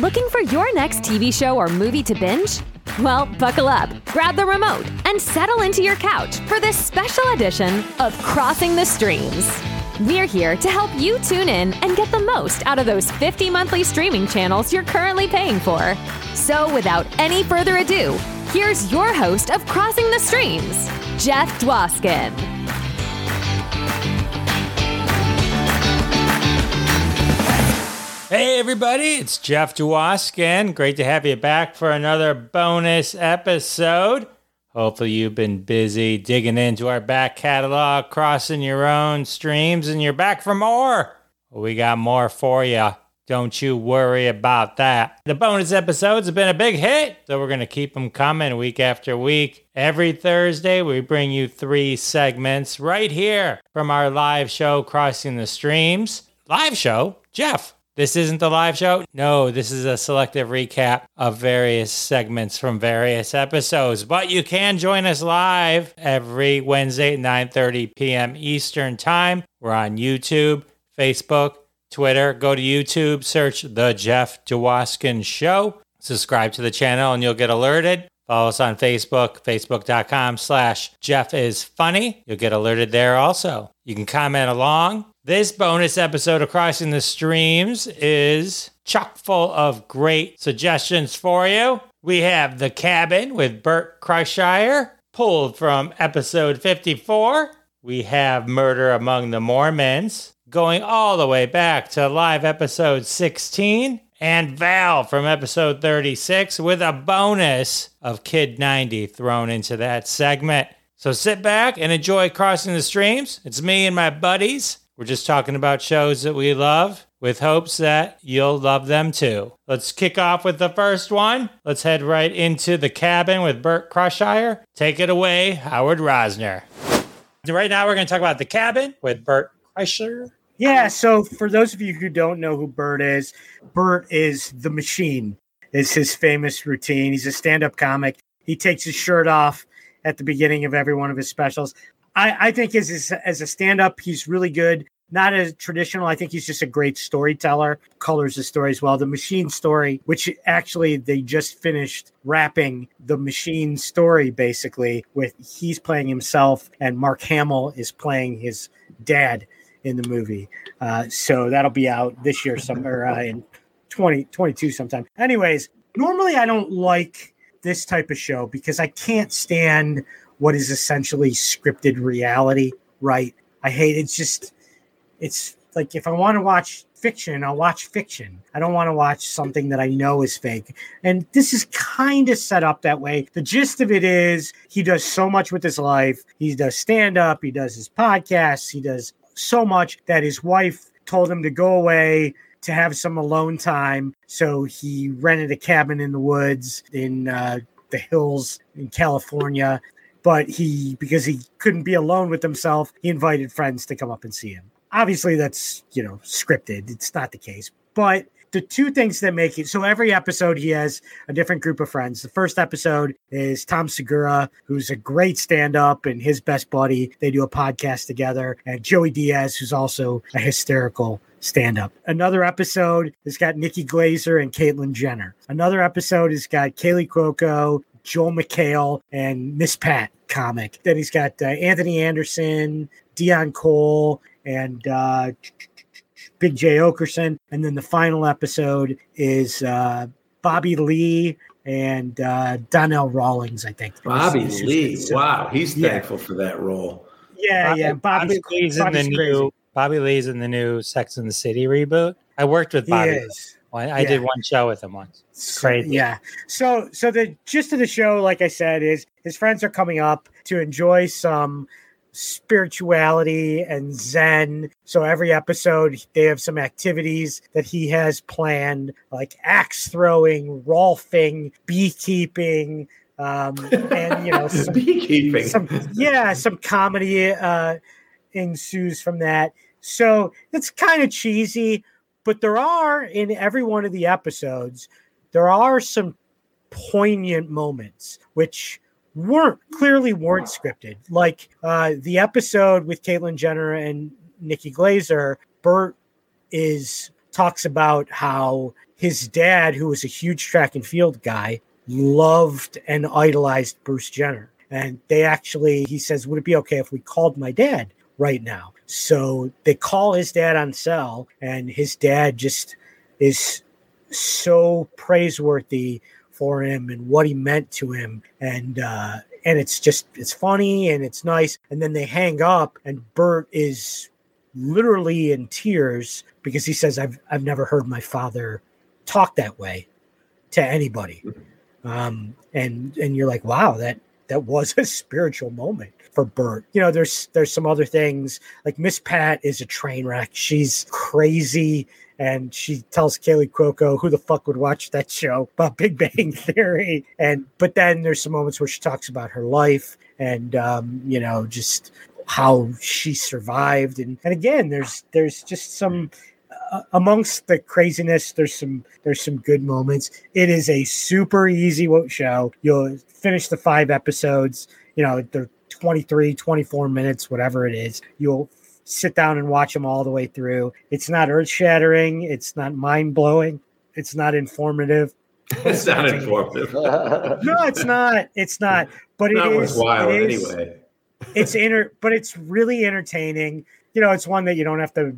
Looking for your next TV show or movie to binge? Well, buckle up, grab the remote, and settle into your couch for this special edition of Crossing the Streams. We're here to help you tune in and get the most out of those 50 monthly streaming channels you're currently paying for. So, without any further ado, here's your host of Crossing the Streams, Jeff Dwoskin. Hey, everybody, it's Jeff Dwoskin. Great to have you back for another bonus episode. Hopefully, you've been busy digging into our back catalog, crossing your own streams, and you're back for more. We got more for you. Don't you worry about that. The bonus episodes have been a big hit, so we're going to keep them coming week after week. Every Thursday, we bring you three segments right here from our live show, Crossing the Streams. Live show? Jeff, this isn't the live show. No, this is a selective recap of various segments from various episodes. But you can join us live every Wednesday at 9:30 p.m. Eastern Time. We're on YouTube, Facebook, Twitter. Go to YouTube, search the Jeff Dwoskin Show. Subscribe to the channel and you'll get alerted. Follow us on Facebook, facebook.com slash Jeff is funny. You'll get alerted there also. You can comment along. This bonus episode of Crossing the Streams is chock full of great suggestions for you. We have The Cabin with Bert Kreischer, pulled from episode 54. We have Murder Among the Mormons, going all the way back to live episode 16 and Val from episode 36 with a bonus of Kid 90 thrown into that segment. So sit back and enjoy Crossing the Streams. It's me and my buddies. We're just talking about shows that we love with hopes that you'll love them too. Let's kick off with the first one. Let's head right into the cabin with Bert Kreischer. Take it away, Howard Rosner. Right now, we're going to talk about the cabin with Bert Kreischer. Yeah, so for those of you who don't know who Bert is, Bert is the machine, is his famous routine. He's a stand-up comic. He takes his shirt off at the beginning of every one of his specials. I, I think as, as a stand-up, he's really good. Not as traditional. I think he's just a great storyteller. Colors the story as well. The machine story, which actually they just finished wrapping the machine story basically with he's playing himself and Mark Hamill is playing his dad in the movie. Uh, so that'll be out this year somewhere uh, in 2022 sometime. Anyways, normally I don't like this type of show because I can't stand what is essentially scripted reality, right? I hate it's just it's like if I want to watch fiction, I'll watch fiction. I don't want to watch something that I know is fake. And this is kind of set up that way. The gist of it is he does so much with his life. He does stand up, he does his podcasts, he does so much that his wife told him to go away to have some alone time. So he rented a cabin in the woods in uh, the hills in California. But he, because he couldn't be alone with himself, he invited friends to come up and see him. Obviously, that's, you know, scripted. It's not the case. But the two things that make it so every episode he has a different group of friends. The first episode is Tom Segura, who's a great stand up and his best buddy. They do a podcast together, and Joey Diaz, who's also a hysterical stand up. Another episode has got Nikki Glazer and Caitlyn Jenner. Another episode has got Kaley Cuoco, Joel McHale, and Miss Pat comic. Then he's got uh, Anthony Anderson, Deon Cole, and uh, Big Jay Oakerson. And then the final episode is uh, Bobby Lee and uh, Donnell Rawlings, I think. Bobby Lee. Wow. He's yeah. thankful for that role. Yeah, Bobby, yeah. Bobby's, Bobby Lee's Bobby's in the crazy. new Bobby Lee's in the new Sex and the City reboot. I worked with Bobby. He is. I, I Yeah. did one show with him once. So, Crazy. yeah. So so the gist of the show, like I said, is his friends are coming up to enjoy some spirituality and zen. So every episode they have some activities that he has planned, like axe throwing, rolfing, beekeeping, um, and you know some, Beekeeping. some yeah, some comedy uh ensues from that. So it's kind of cheesy, but there are in every one of the episodes, there are some poignant moments which weren't clearly weren't scripted. Like uh, the episode with Caitlyn Jenner and Nikki Glazer, Bert is talks about how his dad, who was a huge track and field guy, loved and idolized Bruce Jenner. And they actually, he says, would it be okay if we called my dad right now? So they call his dad on cell, and his dad just is so praiseworthy for him and what he meant to him. And, uh, and it's just, it's funny and it's nice. And then they hang up, and bert is literally in tears because he says, I've, I've never heard my father talk that way to anybody. Um, and, and you're like, wow, that, that was a spiritual moment for Bert. You know, there's there's some other things like Miss Pat is a train wreck. She's crazy and she tells Kaley Cuoco who the fuck would watch that show about Big Bang Theory. And but then there's some moments where she talks about her life and um, you know, just how she survived. And and again there's there's just some uh, amongst the craziness there's some there's some good moments. It is a super easy show. You'll finish the five episodes you know they're 23 24 minutes whatever it is. You'll sit down and watch them all the way through. It's not earth shattering it's not mind blowing it's not informative. It's not informative. No it's not. It's not. But it not is worthwhile it is- anyway. it's inter but it's really entertaining. You know it's one that you don't have to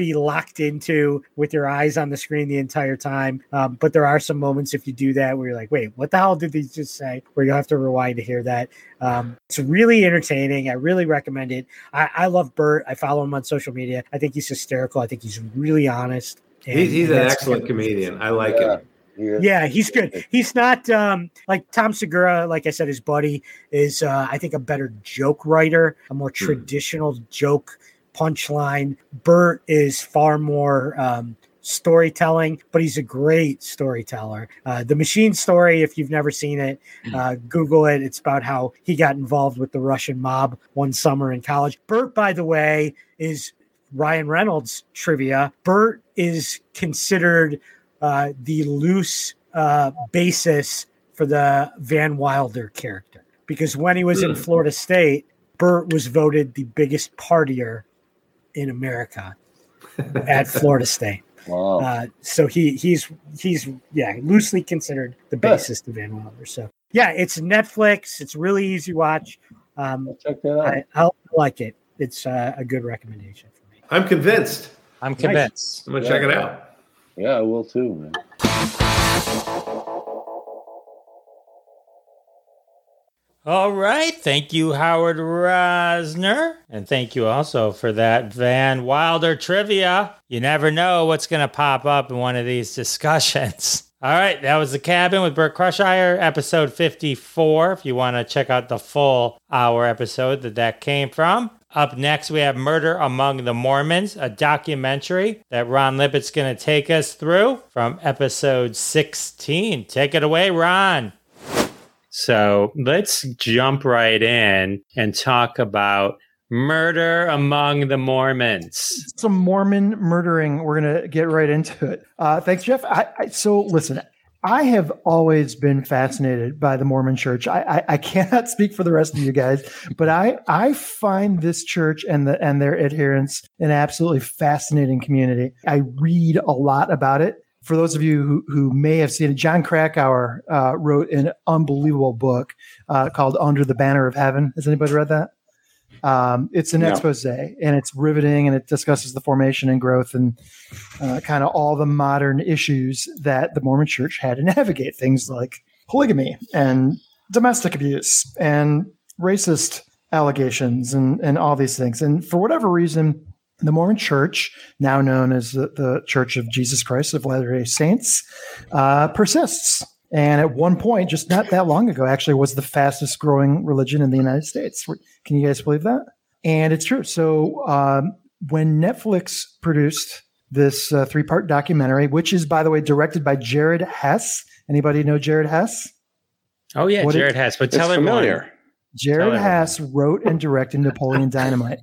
be locked into with your eyes on the screen the entire time. Um, but there are some moments if you do that where you're like wait what the hell did they just say? Where you have to rewind to hear that. Um, it's really entertaining. I really recommend it. I, I love bert. I follow him on social media. I think he's hysterical. I think he's really honest. And- he's, he's and an that's- excellent comedian. I like Yeah. him. Yeah, he's good. He's not um, like Tom Segura. Like I said, his buddy is, uh, I think, a better joke writer, a more traditional joke punchline. Bert is far more um, storytelling, but he's a great storyteller. Uh, the Machine story, if you've never seen it, uh, Google it. It's about how he got involved with the Russian mob one summer in college. Bert, by the way, is Ryan Reynolds trivia. Bert is considered uh, the loose uh, basis for the Van Wilder character because when he was in Florida State, Bert was voted the biggest partier in America at Florida State. Wow. Uh, so he he's he's yeah loosely considered the basis of Van Wilder. So yeah, it's Netflix. It's really easy to watch. Um, Check that out. I, I like it. It's uh, a good recommendation for me. i'm convinced I'm convinced. i'm gonna Yeah. check it out yeah, I will too, man. All right. Thank you, Howard Rosner. And thank you also for that Van Wilder trivia. You never know what's going to pop up in one of these discussions. All right. That was The Cabin with Bert Kreischer, episode 54. If you want to check out the full hour episode that that came from. Up next, we have Murder Among the Mormons, a documentary that Ron Lippett's going to take us through from episode 16. Take it away, Ron. So let's jump right in and talk about murder among the Mormons. some Mormon murdering. We're gonna get right into it. Uh, thanks, Jeff. I, I, so listen, I have always been fascinated by the Mormon Church. I, I, I cannot speak for the rest of you guys, but I I find this church and the and their adherents an absolutely fascinating community. I read a lot about it. For those of you who, who may have seen it, Jon Krakauer uh, wrote an unbelievable book uh, called Under the Banner of Heaven. Has anybody read that? Um, it's an No. expose and it's riveting and it discusses the formation and growth and uh, kind of all the modern issues that the Mormon church had to navigate things like polygamy and domestic abuse and racist allegations and, and all these things. And for whatever reason, the Mormon church, now known as the, the Church of Jesus Christ of Latter day Saints, uh, persists. And at one point, just not that long ago, actually was the fastest growing religion in the United States. Can you guys believe that? And it's true. So um, when Netflix produced this uh, three part documentary, which is, by the way, directed by Jared Hess. Anybody know Jared Hess? Oh, yeah, What Jared Hess. But tell everyone. familiar. Jared everyone. Hess wrote and directed Napoleon Dynamite.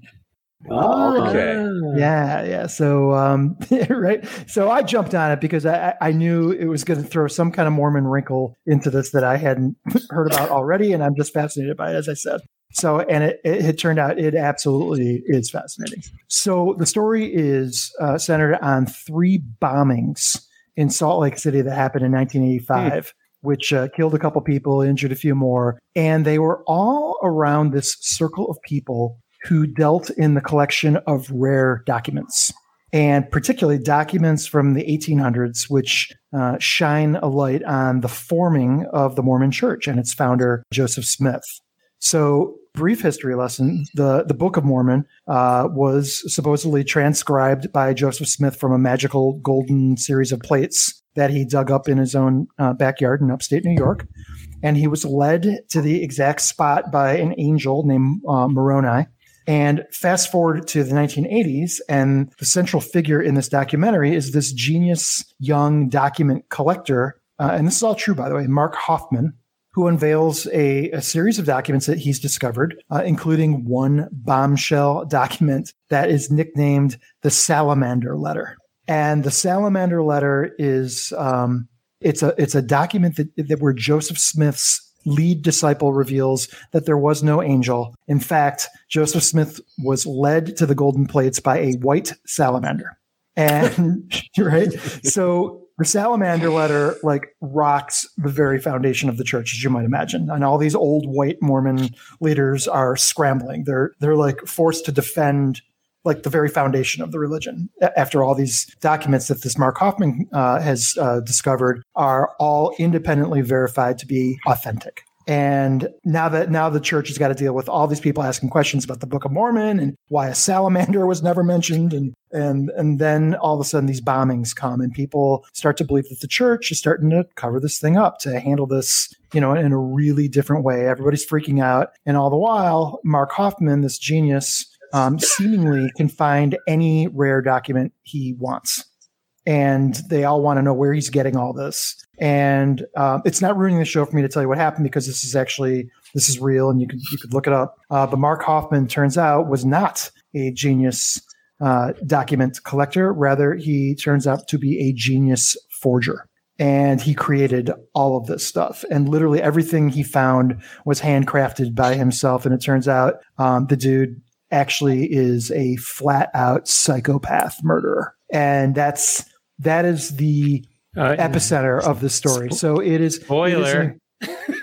Oh, okay. Yeah, yeah. So, um, right. So I jumped on it because I, I knew it was going to throw some kind of Mormon wrinkle into this that I hadn't heard about already, and I'm just fascinated by it, as I said. So, and it, it, it turned out it absolutely is fascinating. So, the story is uh, centered on three bombings in Salt Lake City that happened in 1985. Which uh, killed a couple people, injured a few more. And they were all around this circle of people who dealt in the collection of rare documents and particularly documents from the 1800s, which uh, shine a light on the forming of the Mormon Church and its founder, Joseph Smith. So, brief history lesson the, the Book of Mormon uh, was supposedly transcribed by Joseph Smith from a magical golden series of plates that he dug up in his own uh, backyard in upstate New York. And he was led to the exact spot by an angel named uh, Moroni and fast forward to the 1980s, and the central figure in this documentary is this genius young document collector. Uh, and this is all true, by the way, Mark Hofmann, who unveils a, a series of documents that he's discovered, uh, including one bombshell document that is nicknamed the Salamander Letter. And the Salamander Letter is um, it's a it's a document that, that where Joseph Smith's lead disciple reveals that there was no angel. In fact, Joseph Smith was led to the golden plates by a white salamander. And right. So the salamander letter like rocks the very foundation of the church, as you might imagine. And all these old white Mormon leaders are scrambling. They're they're like forced to defend like the very foundation of the religion. After all these documents that this Mark Hofmann uh, has uh, discovered are all independently verified to be authentic. And now that now the church has got to deal with all these people asking questions about the Book of Mormon and why a salamander was never mentioned, and and and then all of a sudden these bombings come and people start to believe that the church is starting to cover this thing up to handle this, you know, in a really different way. Everybody's freaking out, and all the while, Mark Hofmann, this genius, um, seemingly can find any rare document he wants. And they all want to know where he's getting all this. And um, it's not ruining the show for me to tell you what happened because this is actually this is real and you could you could look it up. Uh, but Mark Hofmann turns out was not a genius uh, document collector. Rather, he turns out to be a genius forger and he created all of this stuff and literally everything he found was handcrafted by himself and it turns out um, the dude actually is a flat out psychopath murderer. And that's that is the uh, epicenter of the story. So it is spoiler. It is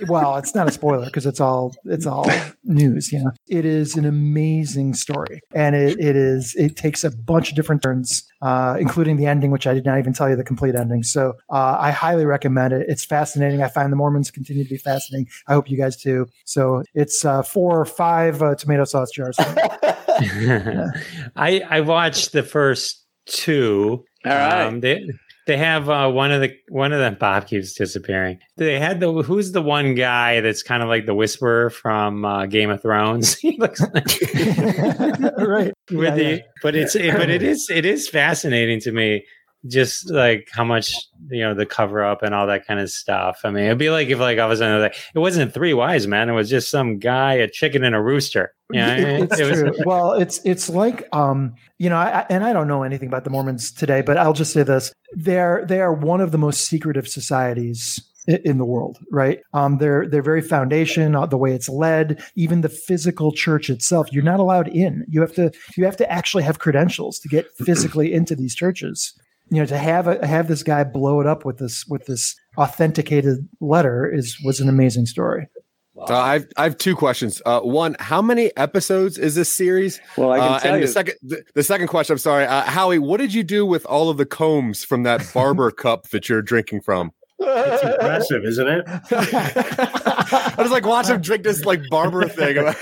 well, it's not a spoiler because it's all it's all news. You know, it is an amazing story, and it, it is it takes a bunch of different turns, uh, including the ending, which I did not even tell you the complete ending. So uh, I highly recommend it. It's fascinating. I find the Mormons continue to be fascinating. I hope you guys too. So it's uh, four or five uh, tomato sauce jars. I I watched the first two. All right. Um, they they have uh, one of the one of them. Bob keeps disappearing. They had the who's the one guy that's kind of like the whisperer from uh, Game of Thrones. he looks like right. With yeah, the, yeah. but it's it, but it is it is fascinating to me just like how much you know the cover up and all that kind of stuff. I mean, it'd be like if like all I was like it wasn't three wise men; it was just some guy, a chicken, and a rooster. Yeah, you know, it's it true. well, it's it's like um, you know, I, and I don't know anything about the Mormons today, but I'll just say this: they're they are one of the most secretive societies in the world, right? Um, their their very foundation, uh, the way it's led, even the physical church itself, you're not allowed in. You have to you have to actually have credentials to get physically into these churches you know to have a, have this guy blow it up with this with this authenticated letter is was an amazing story. Wow. Uh, I've I have two questions. Uh, one, how many episodes is this series? Well, I can uh, tell and you. The second, the, the second question. I'm sorry, uh, Howie. What did you do with all of the combs from that barber cup that you're drinking from? It's impressive, isn't it? I was like, watch him drink this like barber thing. I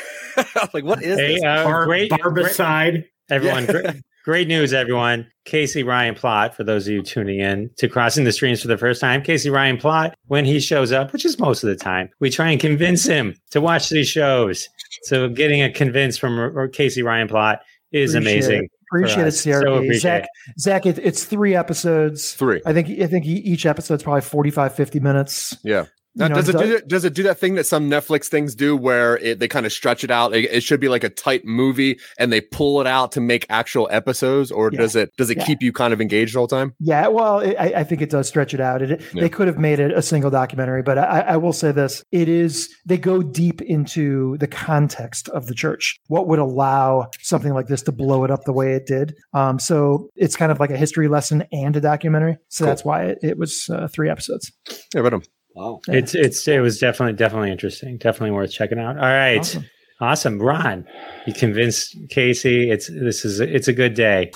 was like, what is hey, this? uh, Bar- great, barbicide. Everyone, yeah. great, great news, everyone. Casey Ryan Plot, for those of you tuning in to Crossing the Streams for the first time, Casey Ryan Plot, when he shows up, which is most of the time, we try and convince him to watch these shows. So getting a convince from Casey Ryan Plot is Appreciate amazing. It. Appreciate it, CRP. So appreciate Zach, Zach it, it's three episodes. Three. I think I think each episode's probably 45, 50 minutes. Yeah. Now, know, does it does- do, does it do that thing that some Netflix things do where it, they kind of stretch it out? It, it should be like a tight movie, and they pull it out to make actual episodes, or Yeah. does it does it Yeah. keep you kind of engaged all the time? Yeah, well, it, I, I think it does stretch it out. It, Yeah. They could have made it a single documentary, but I, I will say this: it is they go deep into the context of the church. What would allow something like this to blow it up the way it did? Um, so it's kind of like a history lesson and a documentary. So Cool. that's why it, it was uh, three episodes. Yeah, but um, Wow. It's it's it was definitely definitely interesting. Definitely worth checking out. All right. Awesome. Awesome. Ron, you convinced Casey. It's this is it's a good day.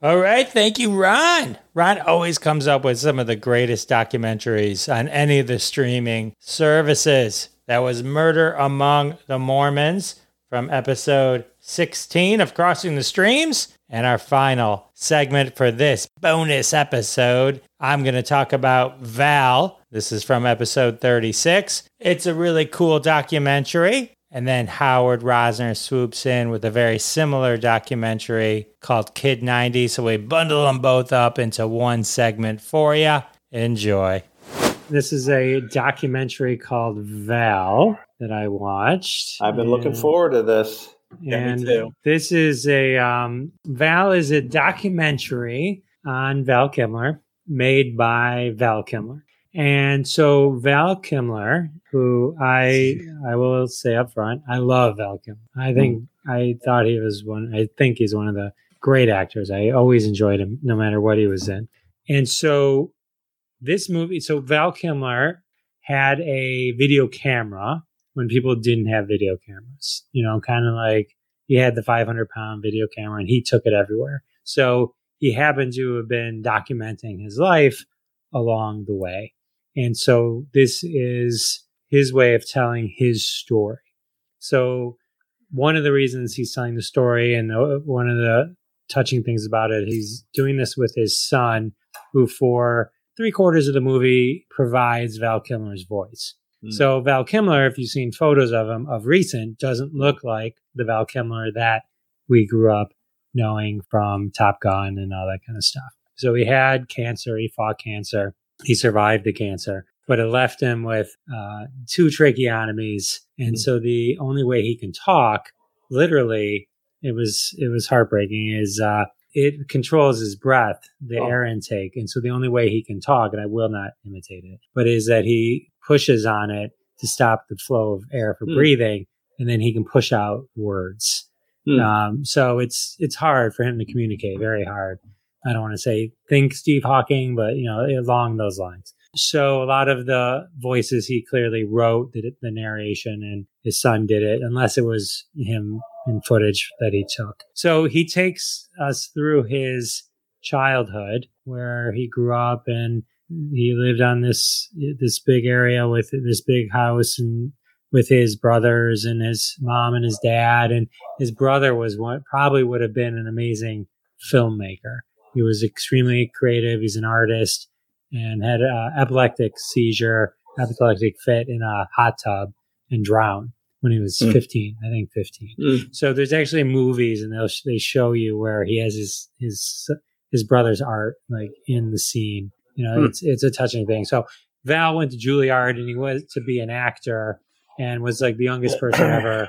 All right, thank you, Ron. Ron always comes up with some of the greatest documentaries on any of the streaming services. That was Murder Among the Mormons from episode 16 of Crossing the Streams. And our final segment for this bonus episode, I'm going to talk about Val. This is from episode 36. It's a really cool documentary. And then Howard Rosner swoops in with a very similar documentary called Kid 90. So we bundle them both up into one segment for you. Enjoy. This is a documentary called Val that I watched. I've been looking forward to this. Yeah, and this is a um, Val is a documentary on Val Kimler made by Val Kimler. And so Val Kimler, who I I will say up front, I love Val Kimler. I think I thought he was one I think he's one of the great actors. I always enjoyed him no matter what he was in. And so this movie, so Val Kimler had a video camera when people didn't have video cameras. You know, kind of like he had the 500 pound video camera and he took it everywhere. So he happened to have been documenting his life along the way. And so this is his way of telling his story. So one of the reasons he's telling the story and one of the touching things about it, he's doing this with his son, who for three quarters of the movie provides Val Kilmer's voice. Mm. So Val Kimler, if you've seen photos of him of recent, doesn't look like the Val Kimler that we grew up knowing from Top Gun and all that kind of stuff. So he had cancer. He fought cancer. He survived the cancer, but it left him with uh, two tracheotomies, and so the only way he can talk, literally, it was it was heartbreaking. Is uh, it controls his breath, the Oh. air intake, and so the only way he can talk, and I will not imitate it, but is that he pushes on it to stop the flow of air for Hmm. breathing, and then he can push out words. Hmm. Um, so it's it's hard for him to communicate, very hard. I don't want to say think Steve Hawking, but you know along those lines. So a lot of the voices he clearly wrote the, the narration, and his son did it, unless it was him in footage that he took. So he takes us through his childhood, where he grew up and he lived on this this big area with this big house and with his brothers and his mom and his dad. And his brother was one probably would have been an amazing filmmaker. He was extremely creative. He's an artist and had a epileptic seizure epileptic fit in a hot tub and drowned when he was Mm. 15 i think 15 Mm. so there's actually movies and they'll they show you where he has his his his brother's art like in the scene you know Hmm. it's it's a touching thing so val went to juilliard and he went to be an actor and was like the youngest person ever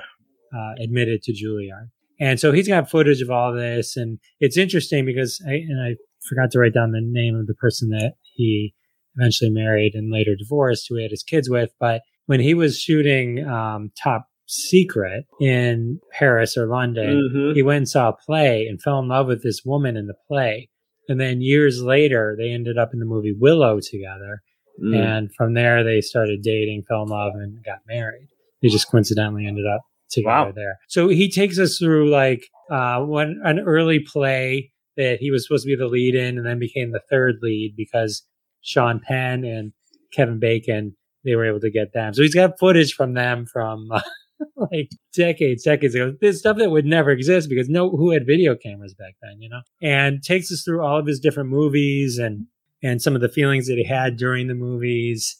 uh, admitted to juilliard and so he's got footage of all this and it's interesting because I, and i forgot to write down the name of the person that he eventually married and later divorced who he had his kids with but when he was shooting um, top secret in paris or london Mhm. he went and saw a play and fell in love with this woman in the play. And then years later, they ended up in the movie Willow together. Mm. And from there, they started dating, fell in love, and got married. They just coincidentally ended up together Wow. there. So he takes us through like uh, one an early play that he was supposed to be the lead in, and then became the third lead because Sean Penn and Kevin Bacon they were able to get them. So he's got footage from them from uh, like decades, decades ago. This stuff that would never exist because no who had video cameras back then, you know? And takes us through all of his different movies and and some of the feelings that he had during the movies.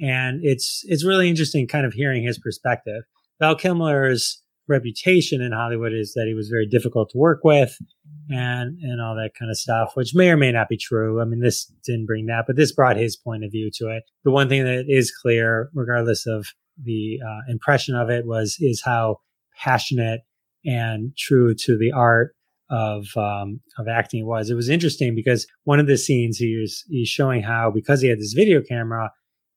And it's it's really interesting kind of hearing his perspective. Val Kilmer's reputation in Hollywood is that he was very difficult to work with and and all that kind of stuff, which may or may not be true. I mean, this didn't bring that, but this brought his point of view to it. The one thing that is clear, regardless of the uh, impression of it, was is how passionate and true to the art of um, of acting it was. It was interesting because one of the scenes he was he's showing how because he had this video camera,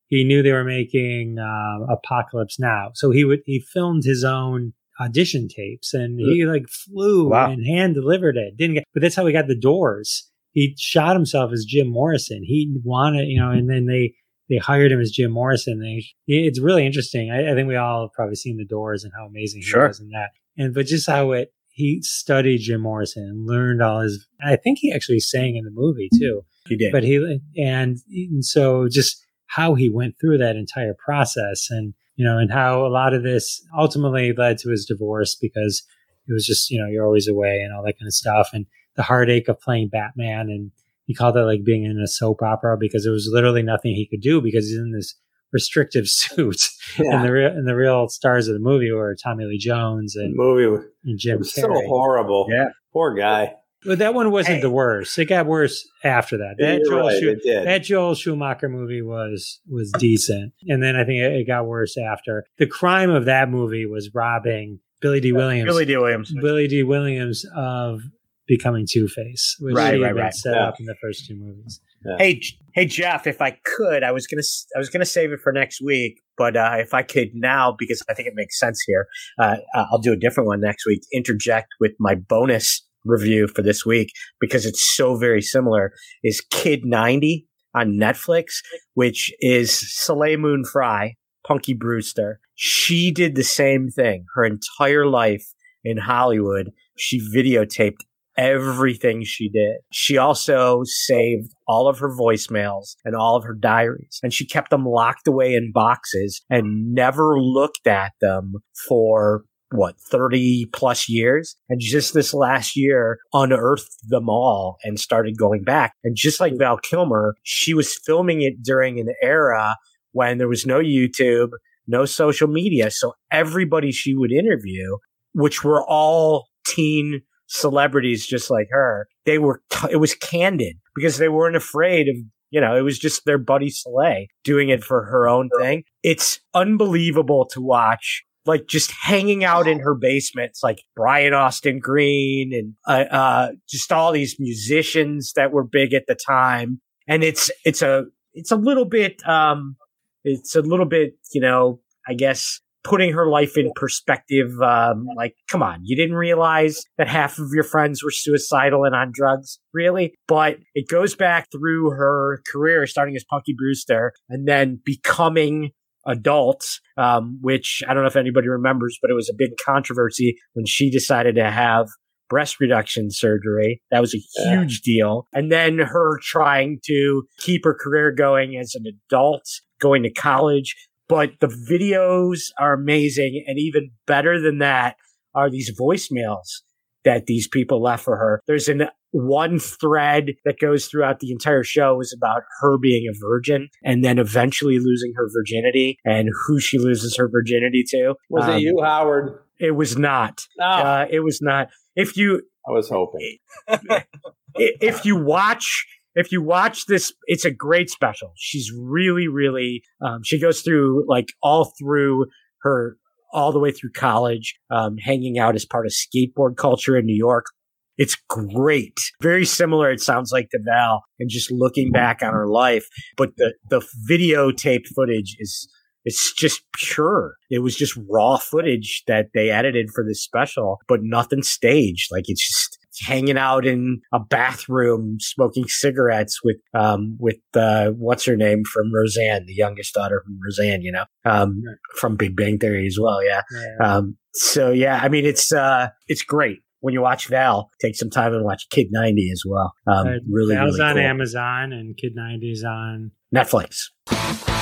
he knew they were making uh, Apocalypse Now, so he would he filmed his own audition tapes and he like flew wow. and hand delivered it. Didn't get, but that's how he got the doors. He shot himself as Jim Morrison. He wanted, you know, and then they they hired him as Jim Morrison. They, it's really interesting. I, I, think we all have probably seen the doors and how amazing he sure. was in that. And but just how it he studied Jim Morrison and learned all his. I think he actually sang in the movie too. He did. But he and, and so just how he went through that entire process and you know and how a lot of this ultimately led to his divorce because it was just you know you're always away and all that kind of stuff and the heartache of playing Batman and he called it like being in a soap opera because there was literally nothing he could do because he's in this restrictive suit. Yeah. And the real and the real stars of the movie were Tommy Lee Jones and the movie and Jim. so horrible. Yeah, poor guy. But that one wasn't hey. the worst. It got worse after that. That Joel, right, that Joel Schumacher movie was was decent, and then I think it, it, got worse after. The crime of that movie was robbing Billy Dee Williams. Billy Dee Williams. Billy Dee Williams of becoming Two Face, which right, he right, right. set yeah. up in the first two movies. Yeah. Hey, hey, Jeff, if I could, I was gonna, I was gonna save it for next week, but uh, if I could now, because I think it makes sense here, uh, I'll do a different one next week. Interject with my bonus review for this week because it's so very similar. Is Kid ninety on Netflix, which is Soleil Moon Frye, Punky Brewster. She did the same thing her entire life in Hollywood. She videotaped everything she did. She also saved all of her voicemails and all of her diaries and she kept them locked away in boxes and never looked at them for what 30 plus years? And just this last year unearthed them all and started going back. And just like Val Kilmer she was filming it during an era when there was no YouTube no social media. So everybody she would interview which were all teen celebrities just like her. They were, t- it was candid because they weren't afraid of, you know, it was just their buddy Soleil doing it for her own thing. It's unbelievable to watch. Like just hanging out in her basement. It's like Brian Austin Green and uh, uh, just all these musicians that were big at the time. And it's it's a it's a little bit um, it's a little bit you know I guess putting her life in perspective. Um, like, come on, you didn't realize that half of your friends were suicidal and on drugs, really? But it goes back through her career, starting as Punky Brewster and then becoming adult, um, which I don't know if anybody remembers, but it was a big controversy when she decided to have breast reduction surgery. That was a huge yeah. deal. And then her trying to keep her career going as an adult, going to college, but the videos are amazing. And even better than that are these voicemails that these people left for her. There's an one thread that goes throughout the entire show is about her being a virgin and then eventually losing her virginity and who she loses her virginity to. Was um, it you, Howard? It was not. Oh. Uh, it was not. If you, I was hoping. if you watch if you watch this, it's a great special. She's really, really, um, she goes through like all through her, all the way through college, um, hanging out as part of skateboard culture in New York. It's great. Very similar, it sounds like to Val and just looking back on her life. But the, the videotaped footage is, it's just pure. It was just raw footage that they edited for this special, but nothing staged. Like it's just, hanging out in a bathroom smoking cigarettes with um with uh what's her name from Roseanne, the youngest daughter from Roseanne, you know, um from Big Bang Theory as well, yeah. yeah. Um so yeah, I mean it's uh it's great. When you watch Val, take some time and watch Kid 90 as well. Um, uh, really, Val's really on cool. Amazon and Kid 90 is on Netflix.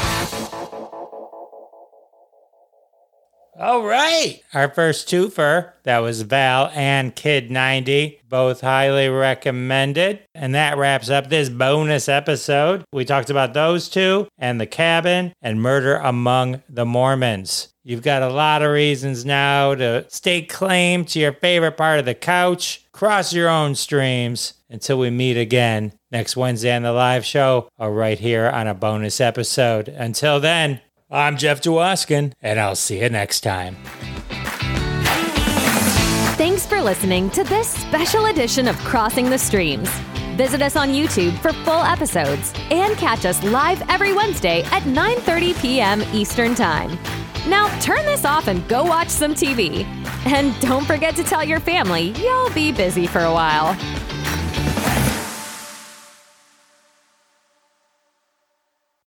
All right. Our first twofer, that was Val and Kid 90, both highly recommended. And that wraps up this bonus episode. We talked about those two and the cabin and murder among the Mormons. You've got a lot of reasons now to stake claim to your favorite part of the couch, cross your own streams until we meet again next Wednesday on the live show or right here on a bonus episode. Until then, I'm Jeff Dwoskin, and I'll see you next time. Thanks for listening to this special edition of Crossing the Streams. Visit us on YouTube for full episodes and catch us live every Wednesday at 9:30 p.m. Eastern Time. Now turn this off and go watch some TV. And don't forget to tell your family you'll be busy for a while.